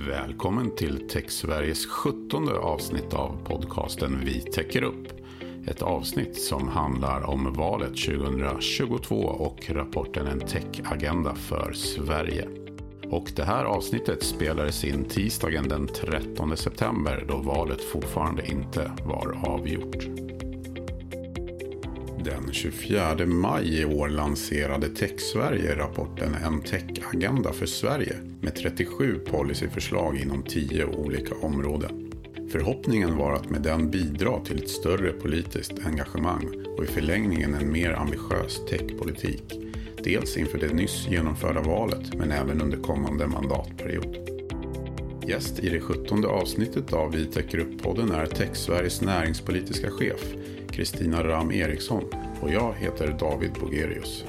Välkommen till TechSveriges 17 avsnitt av podcasten Vi täcker upp. Ett avsnitt som handlar om valet 2022 och rapporten En tech-agenda för Sverige. Och det här avsnittet spelades in tisdagen den 13 september då valet fortfarande inte var avgjort. Den 24 maj i år lanserade TechSverige rapporten En tech-agenda för Sverige med 37 policyförslag inom 10 olika områden. Förhoppningen var att med den bidra till ett större politiskt engagemang och i förlängningen en mer ambitiös techpolitik. Dels inför det nyss genomförda valet men även under kommande mandatperiod. Gäst i det 17 avsnittet av Vi tech-grupp-podden är TechSveriges näringspolitiska chef Kristina Ram Eriksson och jag heter David Bogerius.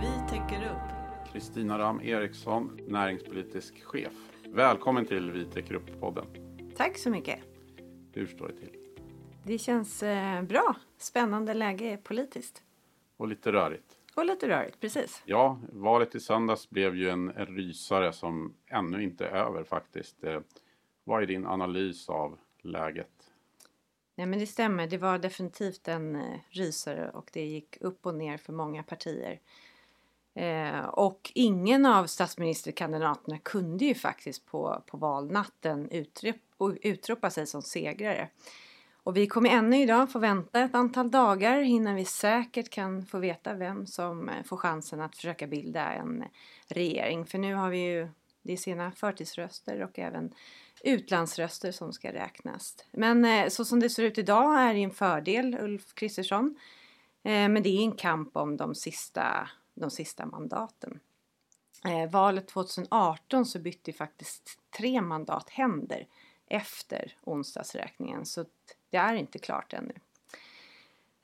Vi täcker upp. Kristina Ram Eriksson, näringspolitisk chef. Välkommen till Vi täcker upp-podden. Tack så mycket. Hur står det till? Det känns eh, bra. Spännande läge politiskt. Och lite rörigt. Och lite rörigt, precis. Ja, valet i söndags blev ju en en rysare som ännu inte är över faktiskt. Eh, Vad är din analys av läget? Nej, men det stämmer. Det var definitivt en eh, rysare och det gick upp och ner för många partier. Eh, och ingen av statsministerkandidaterna kunde ju faktiskt på, på valnatten utrop, utropa sig som segrare. Och vi kommer ännu idag få vänta ett antal dagar innan vi säkert kan få veta vem som eh, får chansen att försöka bilda en regering. För nu har vi ju det är sena förtidsröster och även utlandsröster som ska räknas. Men eh, så som det ser ut idag är det en fördel Ulf Kristersson. Eh, men det är en kamp om de sista, de sista mandaten. Valet 2018 så bytte ju faktiskt tre mandat händer efter onsdagsräkningen så det är inte klart ännu.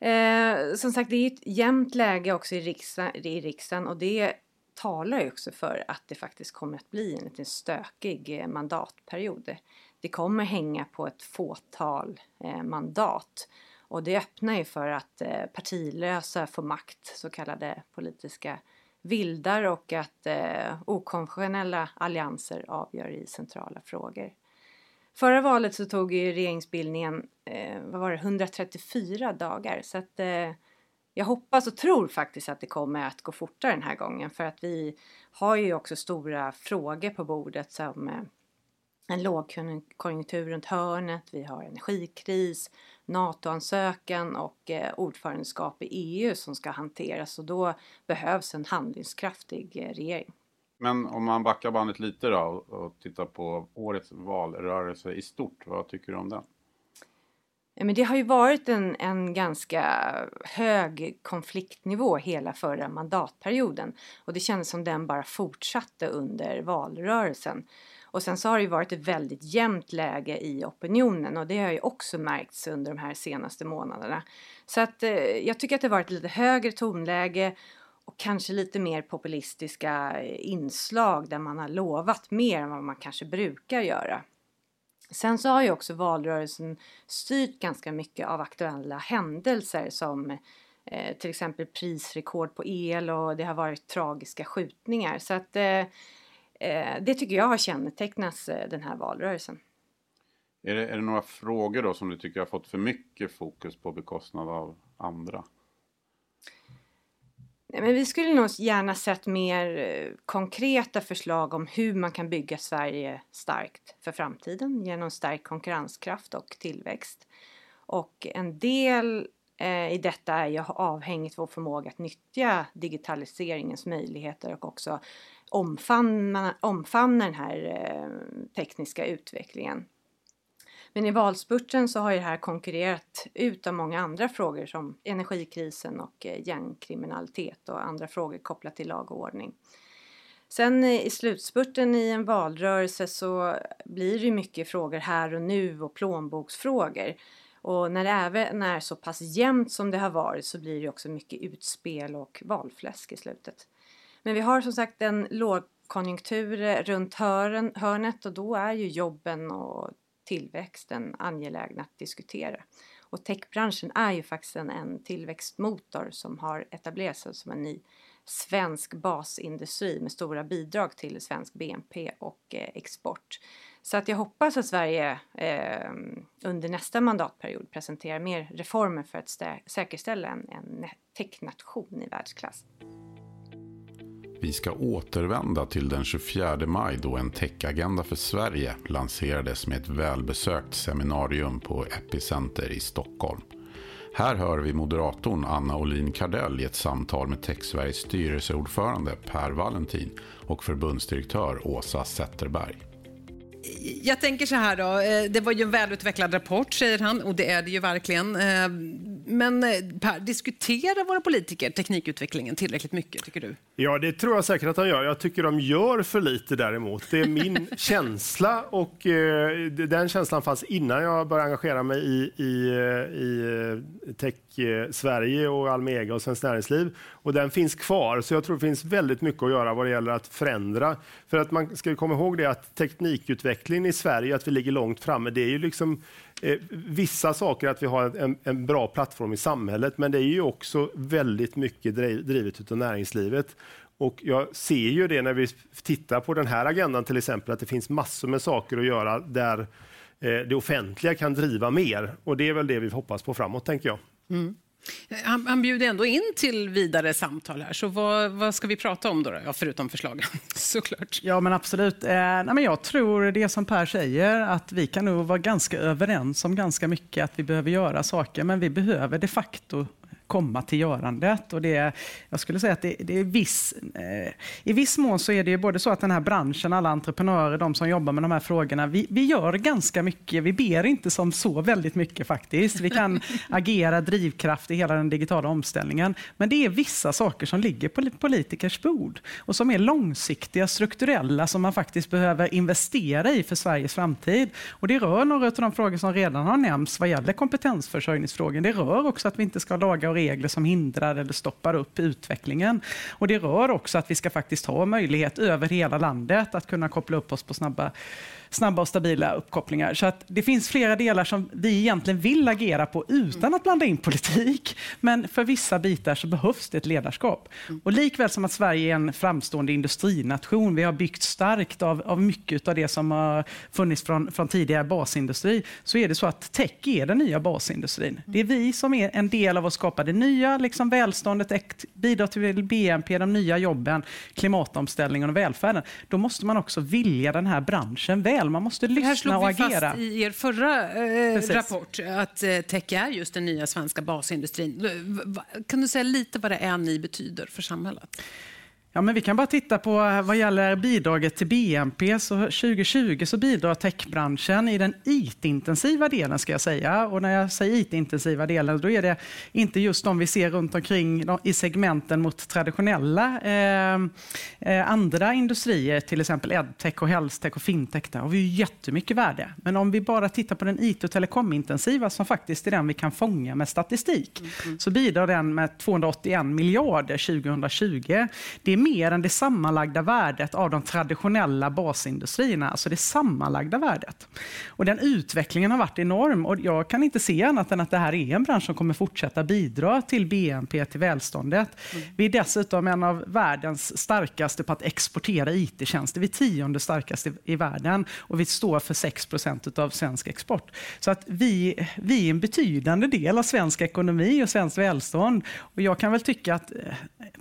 Eh, som sagt, det är ett jämnt läge också i riksdagen, i riksdagen och det talar ju också för att det faktiskt kommer att bli en lite stökig eh, mandatperiod. Det kommer hänga på ett fåtal eh, mandat och det öppnar ju för att eh, partilösa får makt, så kallade politiska vildar och att eh, okonventionella allianser avgör i centrala frågor. Förra valet så tog ju regeringsbildningen, eh, vad var det, 134 dagar. Så att eh, jag hoppas och tror faktiskt att det kommer att gå fortare den här gången. För att vi har ju också stora frågor på bordet som eh, en lågkonjunktur runt hörnet, vi har energikris, NATO-ansökan och eh, ordförandeskap i EU som ska hanteras. Och då behövs en handlingskraftig eh, regering. Men om man backar bandet lite då och- tittar på årets valrörelse i stort, vad tycker du om den? Ja, men det har ju varit en, en ganska hög konfliktnivå hela förra mandatperioden och det kändes som den bara fortsatte under valrörelsen. Och sen så har det ju varit ett väldigt jämnt läge i opinionen och det har ju också märkts under de här senaste månaderna. Så att eh, jag tycker att det har varit lite högre tonläge och kanske lite mer populistiska inslag där man har lovat mer än vad man kanske brukar göra. Sen så har ju också valrörelsen styrt ganska mycket av aktuella händelser som eh, till exempel prisrekord på el och det har varit tragiska skjutningar. Så att eh, eh det tycker jag har kännetecknats eh, den här valrörelsen. Är det, är det några frågor då som du tycker har fått för mycket fokus på bekostnad av andra? Men vi skulle nog gärna sett mer eh, konkreta förslag om hur man kan bygga Sverige starkt för framtiden genom stärkt konkurrenskraft och tillväxt. Och en del eh, i detta är ju avhängigt vår förmåga att nyttja digitaliseringens möjligheter och också omfamna, omfamna den här eh, tekniska utvecklingen. Men i valspurten så har ju det här konkurrerat ut av många andra frågor som energikrisen och eh, gängkriminalitet och andra frågor kopplat till lag och ordning. Sen eh, i slutspurten i en valrörelse så blir det mycket frågor här och nu och plånboksfrågor. Och när det även är så pass jämnt som det har varit så blir det också mycket utspel och valfläsk i slutet. Men vi har som sagt en lågkonjunktur eh, runt hörn, hörnet och då är ju jobben och tillväxten angelägna att diskutera. Och techbranschen är ju faktiskt en, en tillväxtmotor som har etablerat sig som en ny svensk basindustri med stora bidrag till svensk BNP och eh, export. Så att jag hoppas att Sverige eh, under nästa mandatperiod presenterar mer reformer för att säkerställa en, en technation i världsklass. Vi ska återvända till den 24 maj då en techagenda för Sverige lanserades med ett välbesökt seminarium på Epicenter i Stockholm. Här hör vi moderatorn Anna Olin Kardell i ett samtal med TechSveriges styrelseordförande Per Valentin och förbundsdirektör Åsa Zetterberg. Jag tänker så här då, eh, det var ju en välutvecklad rapport säger han och det är det ju verkligen. Eh, Eh, men eh, Per, diskuterar våra politiker teknikutvecklingen tillräckligt mycket tycker du? Ja, det tror jag säkert att de gör. Jag tycker de gör för lite däremot. Det är min känsla och eh, den känslan fanns innan jag började engagera mig i, i, i tech Sverige och Almega och Svenskt Näringsliv. Och den finns kvar, så jag tror det finns väldigt mycket att göra vad det gäller att förändra. För att man ska komma ihåg det att teknikutvecklingen i Sverige, att vi ligger långt framme, det är ju liksom eh, vissa saker att vi har en, en, bra plattform i samhället, men det är ju också väldigt mycket drivet av näringslivet. Och jag ser ju det när vi tittar på den här agendan till exempel, att det finns massor med saker att göra där eh, det offentliga kan driva mer. Och det är väl det vi hoppas på framåt, tänker jag. Mm. Han, han bjuder ändå in till vidare samtal här, så vad, vad ska vi prata om då, då? Ja, förutom förslagen såklart. Ja men absolut. Eh, nej, men jag tror det som Per säger, att vi kan nog vara ganska överens om ganska mycket, att vi behöver göra saker, men vi behöver de facto komma till görandet. Och det, jag skulle säga att det, det är viss, eh, i viss mån så är det ju både så att den här branschen, alla entreprenörer, de som jobbar med de här frågorna, vi, vi gör ganska mycket. Vi ber inte som så väldigt mycket faktiskt. Vi kan agera drivkraft i hela den digitala omställningen. Men det är vissa saker som ligger på politikers bord och som är långsiktiga, strukturella, som man faktiskt behöver investera i för Sveriges framtid. Och det rör några av de frågor som redan har nämnts vad gäller kompetensförsörjningsfrågan. Det rör också att vi inte ska ha lagar och regler som hindrar eller stoppar upp utvecklingen. Och det rör också att vi ska faktiskt ha möjlighet över hela landet att kunna koppla upp oss på snabba snabba och stabila uppkopplingar. Så att det finns flera delar som vi egentligen vill agera på utan att blanda in politik. Men för vissa bitar så behövs det ett ledarskap. Och likväl som att Sverige är en framstående industrination, vi har byggt starkt av, av mycket av det som har funnits från, från tidigare basindustri, så är det så att tech är den nya basindustrin. Det är vi som är en del av att skapa det nya liksom välståndet, bidra till BNP, de nya jobben, klimatomställningen och välfärden. Då måste man också vilja den här branschen väl fel. Man måste lyssna och agera. Här slog vi fast i er förra eh, rapport, att eh, tech är just den nya svenska basindustrin. Kan du säga lite vad det är ni betyder för samhället? Ja, men vi kan bara titta på eh, vad gäller bidraget till BNP. Så 2020 så bidrar techbranschen i den IT-intensiva delen ska jag säga. Och när jag säger IT-intensiva delen då är det inte just de vi ser runt omkring i segmenten mot traditionella eh, eh, andra industrier, till exempel edtech och healthtech och fintech. Där har vi ju jättemycket värde. Men om vi bara tittar på den IT och telekomintensiva som faktiskt är den vi kan fånga med statistik mm. mm. så bidrar den med 281 miljarder 2020. Det mer än det sammanlagda värdet av de traditionella basindustrierna, alltså det sammanlagda värdet. Och den utvecklingen har varit enorm och jag kan inte se annat än att det här är en bransch som kommer fortsätta bidra till BNP, till välståndet. Mm. Vi är dessutom en av världens starkaste på att exportera IT-tjänster. Vi är tionde starkast i, i världen och vi står för 6 procent av svensk export. Så att vi, vi är en betydande del av svensk ekonomi och svenskt välstånd. Och jag kan väl tycka att eh,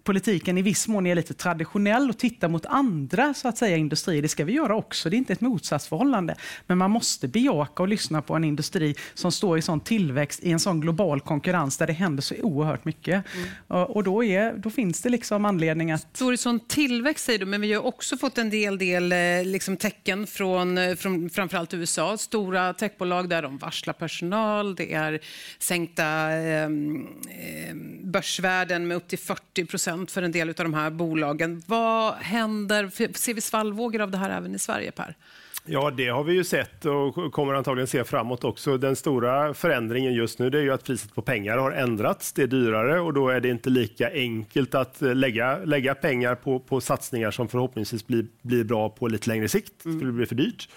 politiken i viss mån är lite traditionell och tittar mot andra så att säga, industrier. Det ska vi göra också, det är inte ett motsatsförhållande. Men man måste bejaka och lyssna på en industri som står i sån tillväxt i en sån global konkurrens där det händer så oerhört mycket. Mm. Och då, är, då finns det liksom anledning att... Står i sån tillväxt säger du, men vi har också fått en del, del eh, liksom tecken från, eh, från framförallt USA. Stora techbolag där de varslar personal, det är sänkta eh, börsvärden med upp till 40 procent för en del av de här bolagen. Vad händer? Ser vi svallvågor av det här även i Sverige, Per? Ja, det har vi ju sett och kommer antagligen se framåt också. Den stora förändringen just nu det är ju att priset på pengar har ändrats. Det är dyrare och då är det inte lika enkelt att eh, lägga, lägga pengar på, på satsningar som förhoppningsvis blir, blir bra på lite längre sikt. Mm. Det blir för dyrt.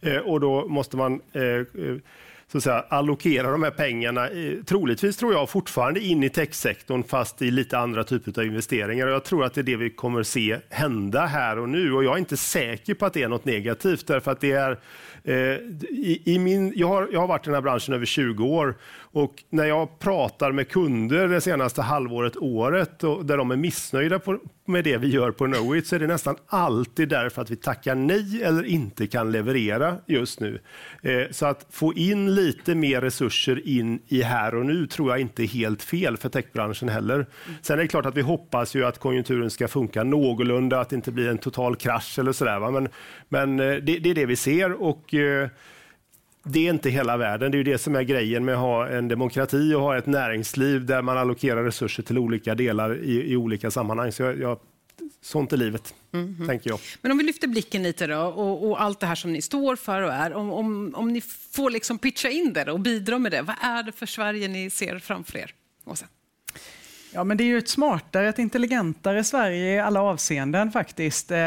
Eh, och då måste man eh, eh så att säga, allokera de här pengarna, eh, troligtvis tror jag fortfarande in i techsektorn fast i lite andra typer av investeringar. Och jag tror att det är det vi kommer se hända här och nu och jag är inte säker på att det är något negativt därför att det är Eh, i, i, min, jag, har, jag har varit i den här branschen över 20 år och när jag pratar med kunder det senaste halvåret, året, och där de är missnöjda på, med det vi gör på Knowit, så är det nästan alltid därför att vi tackar nej eller inte kan leverera just nu. Eh, så att få in lite mer resurser in i här och nu tror jag inte är helt fel för techbranschen heller. Sen är det klart att vi hoppas ju att konjunkturen ska funka någorlunda, att det inte blir en total krasch eller sådär. Men, men eh, det, det är det vi ser och det är inte hela världen. Det är det som är grejen med att ha en demokrati och ha ett näringsliv där man allokerar resurser till olika delar i, i olika sammanhang. Så jag, jag, sånt är livet, mm -hmm. tänker jag. Men om vi lyfter blicken lite då och, och, allt det här som ni står för och är. Om, om, om ni får liksom pitcha in det och bidra med det. Vad är det för Sverige ni ser framför er? Åsa? Ja, men det är ju ett smartare, ett intelligentare Sverige i alla avseenden faktiskt. Eh,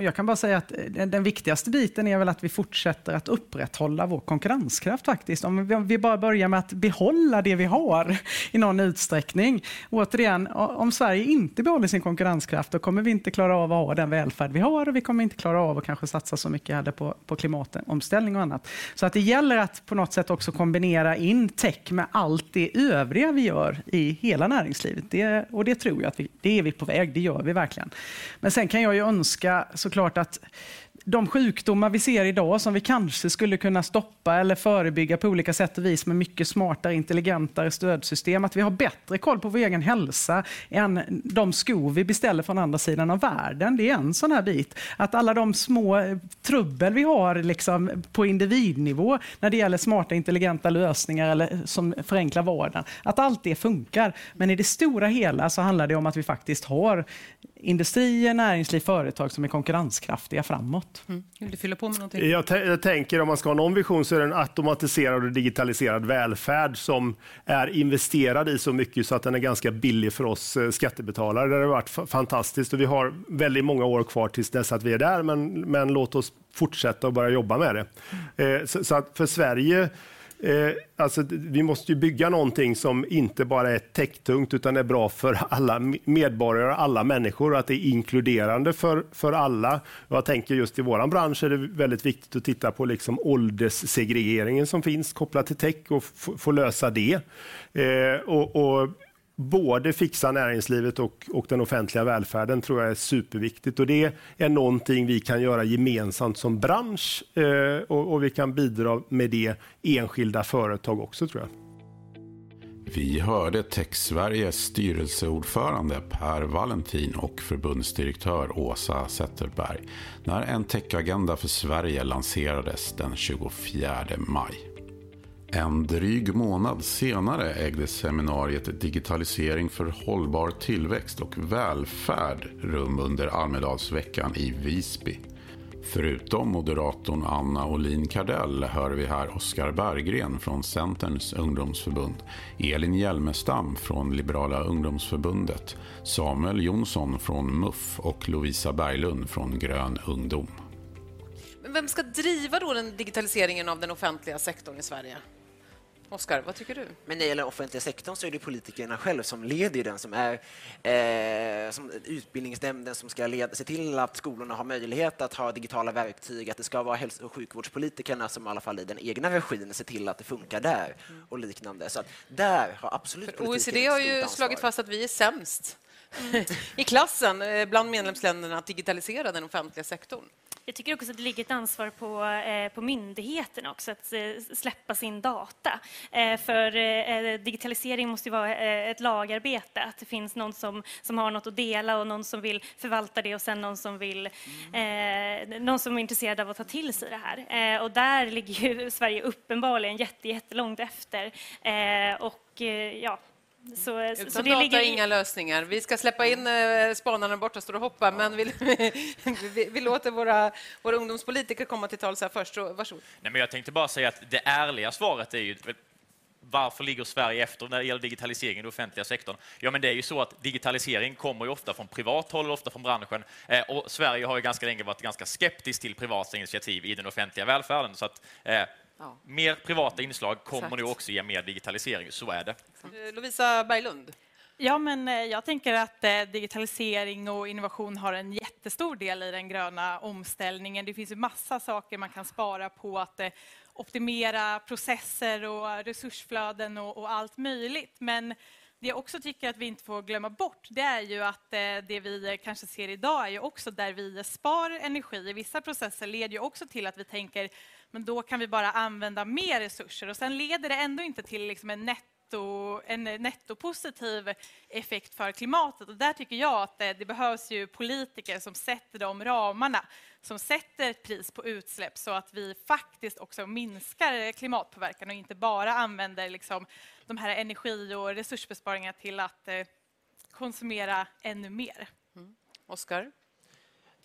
jag kan bara säga att eh, den viktigaste biten är väl att vi fortsätter att upprätthålla vår konkurrenskraft faktiskt. Om vi bara börjar med att behålla det vi har i någon utsträckning. Återigen, om Sverige inte behåller sin konkurrenskraft, då kommer vi inte klara av att ha den välfärd vi har och vi kommer inte klara av att kanske satsa så mycket på, på klimatomställning och annat. Så att det gäller att på något sätt också kombinera in tech med allt det övriga vi gör i hela näringslivet. Det, och det tror jag att vi, det är vi på väg, det gör vi verkligen. Men sen kan jag ju önska såklart att de sjukdomar vi ser idag som vi kanske skulle kunna stoppa eller förebygga på olika sätt och vis med mycket smartare, intelligentare stödsystem. Att vi har bättre koll på vår egen hälsa än de skor vi beställer från andra sidan av världen. Det är en sån här bit. Att alla de små eh, trubbel vi har liksom på individnivå när det gäller smarta, intelligenta lösningar eller eh, som förenklar vardagen. Att allt det funkar. Men i det stora hela så handlar det om att vi faktiskt har industrier, näringsliv, företag som är konkurrenskraftiga framåt. Mm. Vill du fylla på med någonting? Jag, jag, tänker om man ska ha någon vision så är det en automatiserad och digitaliserad välfärd som är investerad i så mycket så att den är ganska billig för oss eh, skattebetalare. Det har varit fantastiskt och vi har väldigt många år kvar tills dess att vi är där men, men låt oss fortsätta och börja jobba med det. Mm. Eh, så, så att för Sverige Eh, alltså, vi måste ju bygga någonting som inte bara är täcktungt utan är bra för alla medborgare, alla människor att det är inkluderande för, för alla. Jag tänker just i vår bransch är det väldigt viktigt att titta på liksom ålderssegregeringen som finns kopplat till tech och få lösa det. Eh, och, och både fixa näringslivet och, och den offentliga välfärden tror jag är superviktigt. Och det är någonting vi kan göra gemensamt som bransch eh, och, och vi kan bidra med det enskilda företag också tror jag. Vi hörde TechSveriges styrelseordförande Per Valentin och förbundsdirektör Åsa Zetterberg när en techagenda för Sverige lanserades den 24 maj. En dryg månad senare ägde seminariet Digitalisering för hållbar tillväxt och välfärd rum under Almedalsveckan i Visby. Förutom moderatorn Anna Olin Kardell hör vi här Oskar Berggren från Centerns ungdomsförbund, Elin Hjelmestam från Liberala ungdomsförbundet, Samuel Jonsson från MUF och Lovisa Berglund från Grön ungdom. Men vem ska driva då den digitaliseringen av den offentliga sektorn i Sverige? Oskar, vad tycker du? Men när det gäller offentliga sektorn så är det politikerna själva som leder den, som är eh, som utbildningsnämnden som ska leda, se till att skolorna har möjlighet att ha digitala verktyg, att det ska vara hälso och sjukvårdspolitikerna som i alla fall i den egna regin ser till att det funkar där och liknande. Så där har absolut För OECD har ju slagit fast att vi är sämst mm. i klassen eh, bland medlemsländerna att digitalisera den offentliga sektorn. Jag tycker också att det ligger ett ansvar på, eh, på myndigheterna också att eh, släppa sin data. Eh, för eh, eh, digitalisering måste ju vara eh, ett lagarbete, att det finns någon som, som har något att dela och någon som vill förvalta det och sen någon som, vill, eh, någon som är intresserad av att ta till sig det här. Eh, och där ligger ju Sverige uppenbarligen jätte, jättelångt efter. och ja, så, Utan så det data ligger i- inga lösningar. Vi ska släppa in eh, spanaren borta står och hoppar, men vi, vi, vi låter våra, våra ungdomspolitiker komma till tals här först. Så, varsågod. Nej, men jag tänkte bara säga att det ärliga svaret är ju varför ligger Sverige efter när det gäller digitalisering i den offentliga sektorn? Ja, men det är ju så att digitalisering kommer ju ofta från privat håll, ofta från branschen. Eh, och Sverige har ju ganska länge varit ganska skeptiskt till privata initiativ i den offentliga välfärden. Så att eh, Ja. mer privata inslag kommer Exakt. nog också ge mer digitalisering. Så är det. Eh, Lovisa Berglund. Ja, men eh, jag tänker att eh, digitalisering och innovation har en jättestor del i den gröna omställningen. Det finns ju massa saker man kan spara på att eh, optimera processer och resursflöden och, och allt möjligt. Men det jag också tycker att vi inte får glömma bort, det är ju att eh, det vi kanske ser idag är ju också där vi spar energi. I vissa processer leder ju också till att vi tänker, men då kan vi bara använda mer resurser. Och sen leder det ändå inte till liksom en netto, en nettopositiv effekt för klimatet. Och där tycker jag att det, det behövs ju politiker som sätter de ramarna, som sätter ett pris på utsläpp så att vi faktiskt också minskar klimatpåverkan och inte bara använder liksom de här energi och resursbesparingarna till att eh, konsumera ännu mer. Mm. Oskar?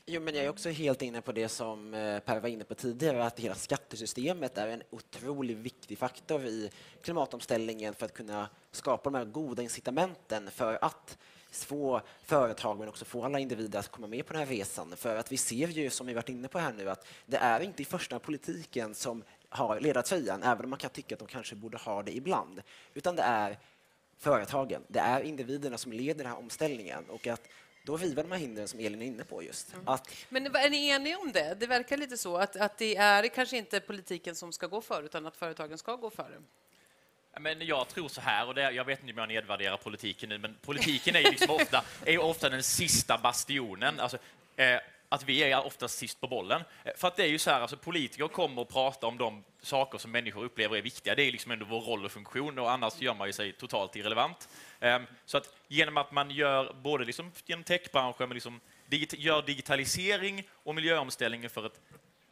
Jo, men jag är också helt inne på det som eh, Per var inne på tidigare, att hela skattesystemet är en otroligt viktig faktor i klimatomställningen för att kunna skapa de här goda incitamenten för att få företag men också få alla individer att komma med på den här resan. För att vi ser ju, som vi varit inne på här nu, att det är inte i första hand politiken som har ledartröjan, även om man kan tycka att de kanske borde ha det ibland, utan det är företagen, det är individerna som leder den här omställningen och att då riva de här hindren som Elin är inne på just. Att Men är ni eniga om det? Det verkar lite så att, att det är kanske inte politiken som ska gå före, utan att företagen ska gå före. Men jag tror så här, och det, jag vet inte om jag nedvärderar politiken nu, men politiken är ju liksom ofta, är ju ofta den sista bastionen. Alltså, eh, att vi är oftast sist på bollen. Eh, för att det är ju så här, alltså, politiker kommer och pratar om de saker som människor upplever är viktiga. Det är liksom ändå vår roll och funktion och annars gör man ju sig totalt irrelevant. Ehm, så att genom att man gör, både liksom genom techbranschen, men liksom digit- gör digitalisering och miljöomställningen för ett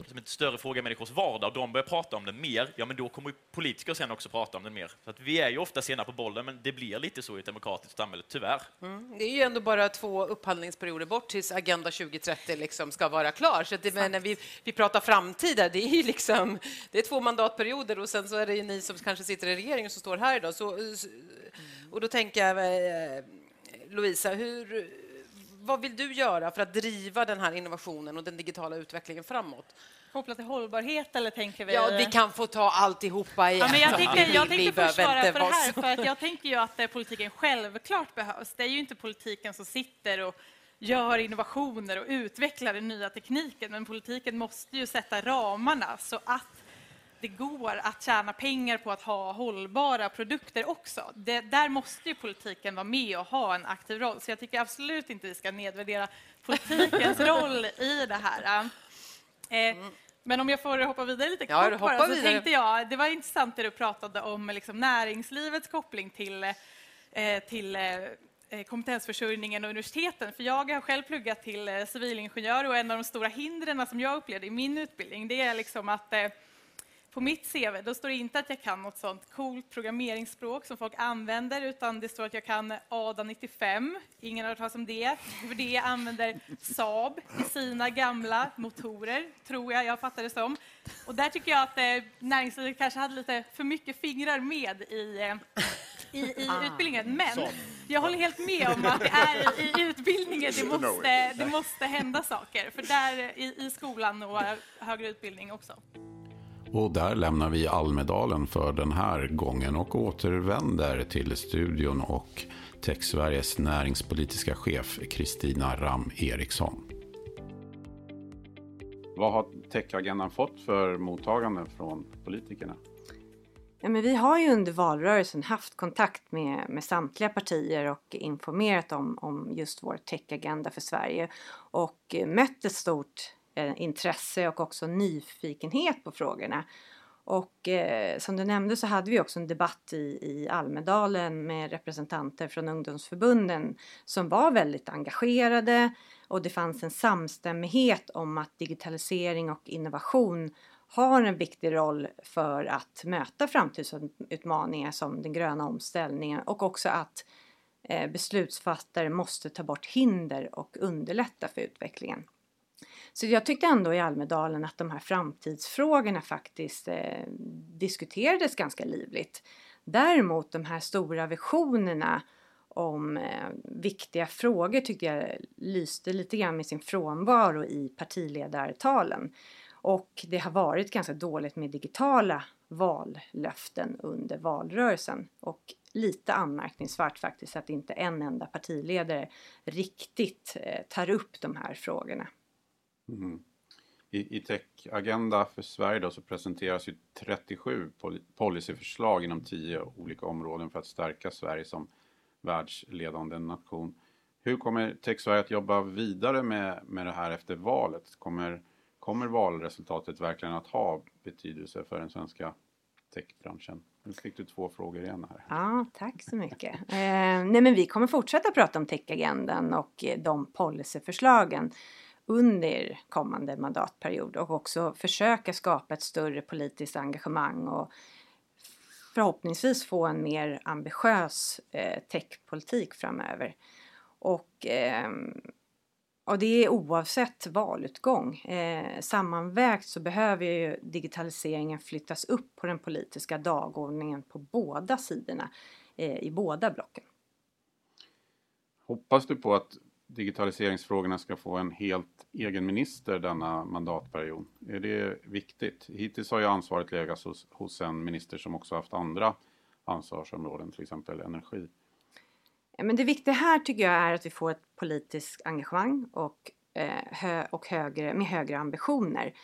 som en större fråga i människors vardag och de börjar prata om den mer, ja men då kommer ju politiker sen också prata om den mer. Så att vi är ju ofta sena på bollen, men det blir lite så i ett demokratiskt samhälle, tyvärr. Mm. Det är ju ändå bara två upphandlingsperioder bort tills Agenda 2030 liksom ska vara klar. Så det, men när vi, vi pratar framtid, det är ju liksom, det är två mandatperioder och sen så är det ju ni som kanske sitter i regeringen som står här idag. Så, och då tänker jag, eh, Lovisa, hur, vad vill du göra för att driva den här innovationen och den digitala utvecklingen framåt? Kopplat till hållbarhet eller tänker vi? Ja, vi kan få ta alltihopa igen. Ja, men jag tänkte, jag tänkte först svara för det här, för att jag tänker ju att eh, politiken självklart behövs. Det är ju inte politiken som sitter och gör innovationer och utvecklar den nya tekniken, men politiken måste ju sätta ramarna så att det går att tjäna pengar på att ha hållbara produkter också. Det, där måste ju politiken vara med och ha en aktiv roll. Så jag tycker absolut inte vi ska nedvärdera politikens roll i det här. Eh, men om jag får hoppa vidare lite Ja, kort bara, så vidare. tänkte jag, det var intressant det du pratade om liksom näringslivets koppling till, eh, till eh, eh, kompetensförsörjningen och universiteten. För jag har själv pluggat till eh, civilingenjör och en av de stora hindren som jag upplevde i min utbildning, det är liksom att eh, på mitt CV då står det inte att jag kan något sånt coolt programmeringsspråk som folk använder, utan det står att jag kan ADA 95. Ingen har hört talas om det. För det använder Saab i sina gamla motorer, tror jag jag fattar det som. Och där tycker jag att eh, näringslivet kanske hade lite för mycket fingrar med i eh, i, i utbildningen. Men jag håller helt med om att det är i utbildningen det måste, det måste hända saker. För där i, i skolan och högre utbildning också. Och där lämnar vi Almedalen för den här gången och återvänder till studion och TechSveriges näringspolitiska chef Kristina Ram Eriksson. Vad har techagendan fått för mottagande från politikerna? Ja, men vi har ju under valrörelsen haft kontakt med, med samtliga partier och informerat om, om just vår techagenda för Sverige och eh, mött ett stort Eh, intresse och också nyfikenhet på frågorna. Och eh, som du nämnde så hade vi också en debatt i, i Almedalen med representanter från ungdomsförbunden som var väldigt engagerade och det fanns en samstämmighet om att digitalisering och innovation har en viktig roll för att möta framtidsutmaningar som den gröna omställningen och också att eh, beslutsfattare måste ta bort hinder och underlätta för utvecklingen. Så jag tyckte ändå i Almedalen att de här framtidsfrågorna faktiskt eh, diskuterades ganska livligt. Däremot de här stora visionerna om eh, viktiga frågor tyckte jag lyste lite grann med sin frånvaro i partiledartalen. Och det har varit ganska dåligt med digitala vallöften under valrörelsen. Och lite anmärkningsvärt faktiskt att inte en enda partiledare riktigt eh, tar upp de här frågorna. Mm. I, I Tech-agenda för Sverige då så presenteras ju 37 policyförslag inom 10 olika områden för att stärka Sverige som världsledande nation. Hur kommer Tech Sverige att jobba vidare med, med det här efter valet? Kommer, kommer valresultatet verkligen att ha betydelse för den svenska techbranschen? Nu fick du två frågor igen här. Ja, tack så mycket. Eh, nej men vi kommer fortsätta prata om techagendan och de policyförslagen under kommande mandatperiod och också försöka skapa ett större politiskt engagemang och förhoppningsvis få en mer ambitiös eh, techpolitik framöver. Och, eh, och det är oavsett valutgång. Eh, sammanvägt så behöver ju digitaliseringen flyttas upp på den politiska dagordningen på båda sidorna eh, i båda blocken. Hoppas du på att digitaliseringsfrågorna ska få en helt egen minister denna mandatperiod. Är det viktigt? Hittills har ju ansvaret legat hos, hos en minister som också haft andra ansvarsområden, till exempel energi. Men det viktiga här tycker jag är att vi får ett politiskt engagemang och, eh, hö, och högre, med högre ambitioner.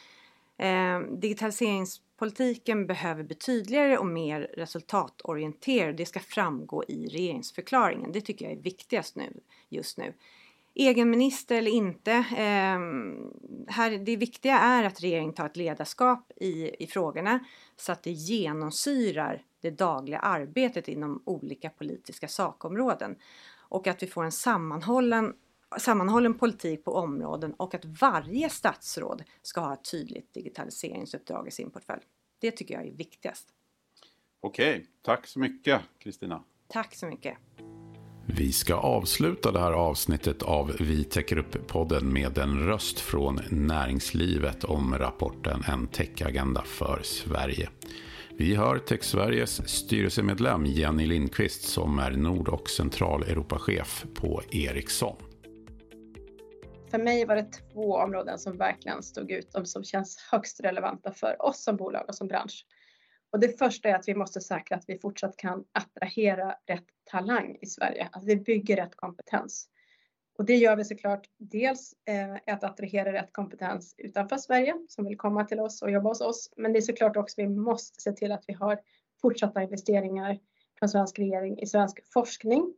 Eh, digitaliseringspolitiken behöver bli tydligare och mer resultatorienterad. Det ska framgå i regeringsförklaringen. Det tycker jag är viktigast nu, just nu egen minister eller inte. Eh, här, det viktiga är att regeringen tar ett ledarskap i, i frågorna så att det genomsyrar det dagliga arbetet inom olika politiska sakområden. Och att vi får en sammanhållen, sammanhållen politik på områden och att varje statsråd ska ha ett tydligt digitaliseringsuppdrag i sin portfölj. Det tycker jag är viktigast. Okej, tack så mycket Kristina. Tack så mycket. Vi ska avsluta det här avsnittet av Vi täcker upp-podden med en röst från näringslivet om rapporten En techagenda för Sverige. Vi hör Tech Sveriges styrelsemedlem Jenny Lindqvist som är Nord och Centraleuropachef på Ericsson. För mig var det två områden som verkligen stod ut och som känns högst relevanta för oss som bolag och som bransch. Och det första är att vi måste säkra att vi fortsatt kan attrahera rätt talang i Sverige, att vi bygger rätt kompetens. Och det gör vi såklart dels eh, att attrahera rätt kompetens utanför Sverige som vill komma till oss och jobba hos oss. Men det är såklart också vi måste se till att vi har fortsatta investeringar från svensk regering i svensk forskning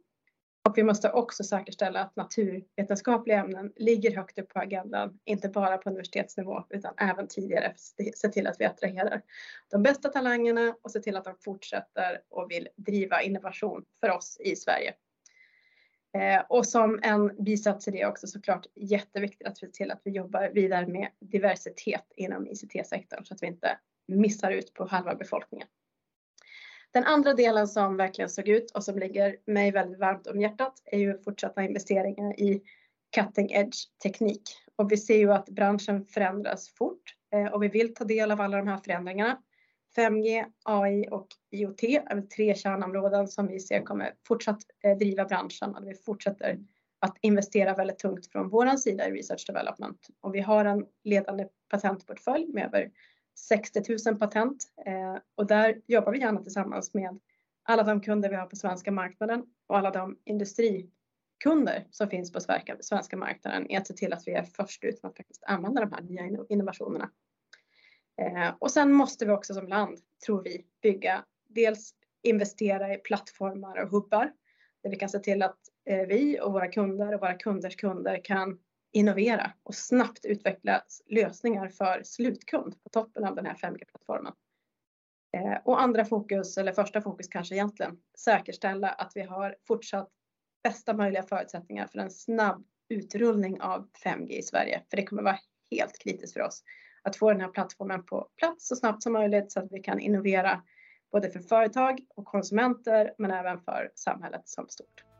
och vi måste också säkerställa att naturvetenskapliga ämnen ligger högt upp på agendan, inte bara på universitetsnivå utan även tidigare. Se till att vi attraherar de bästa talangerna och se till att de fortsätter och vill driva innovation för oss i Sverige. Eh, och som en bisats i det också såklart jätteviktigt att se till att vi jobbar vidare med diversitet inom ICT-sektorn så att vi inte missar ut på halva befolkningen. Den andra delen som verkligen såg ut och som ligger mig väldigt varmt om hjärtat är ju fortsatta investeringar i cutting edge teknik. Och vi ser ju att branschen förändras fort eh, och vi vill ta del av alla de här förändringarna. 5G, AI och IoT är tre kärnområden som vi ser kommer fortsatt eh, driva branschen och vi fortsätter att investera väldigt tungt från vår sida i research development. Och vi har en ledande patentportfölj med över 60 000 patent eh, och där jobbar vi gärna tillsammans med alla de kunder vi har på svenska marknaden och alla de industrikunder som finns på svenska marknaden är att se till att vi är först ut med att faktiskt använda de här nya innovationerna. Eh, och sen måste vi också som land, tror vi, bygga dels investera i plattformar och hubbar där vi kan se till att eh, vi och våra kunder och våra kunders kunder kan innovera och snabbt utveckla lösningar för slutkund på toppen av den här 5G-plattformen. Eh, och andra fokus, eller första fokus kanske egentligen, säkerställa att vi har fortsatt bästa möjliga förutsättningar för en snabb utrullning av 5G i Sverige. För det kommer vara helt kritiskt för oss att få den här plattformen på plats så snabbt som möjligt så att vi kan innovera både för företag och konsumenter men även för samhället som stort.